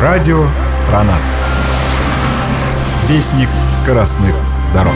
Радио «Страна». Вестник скоростных дорог.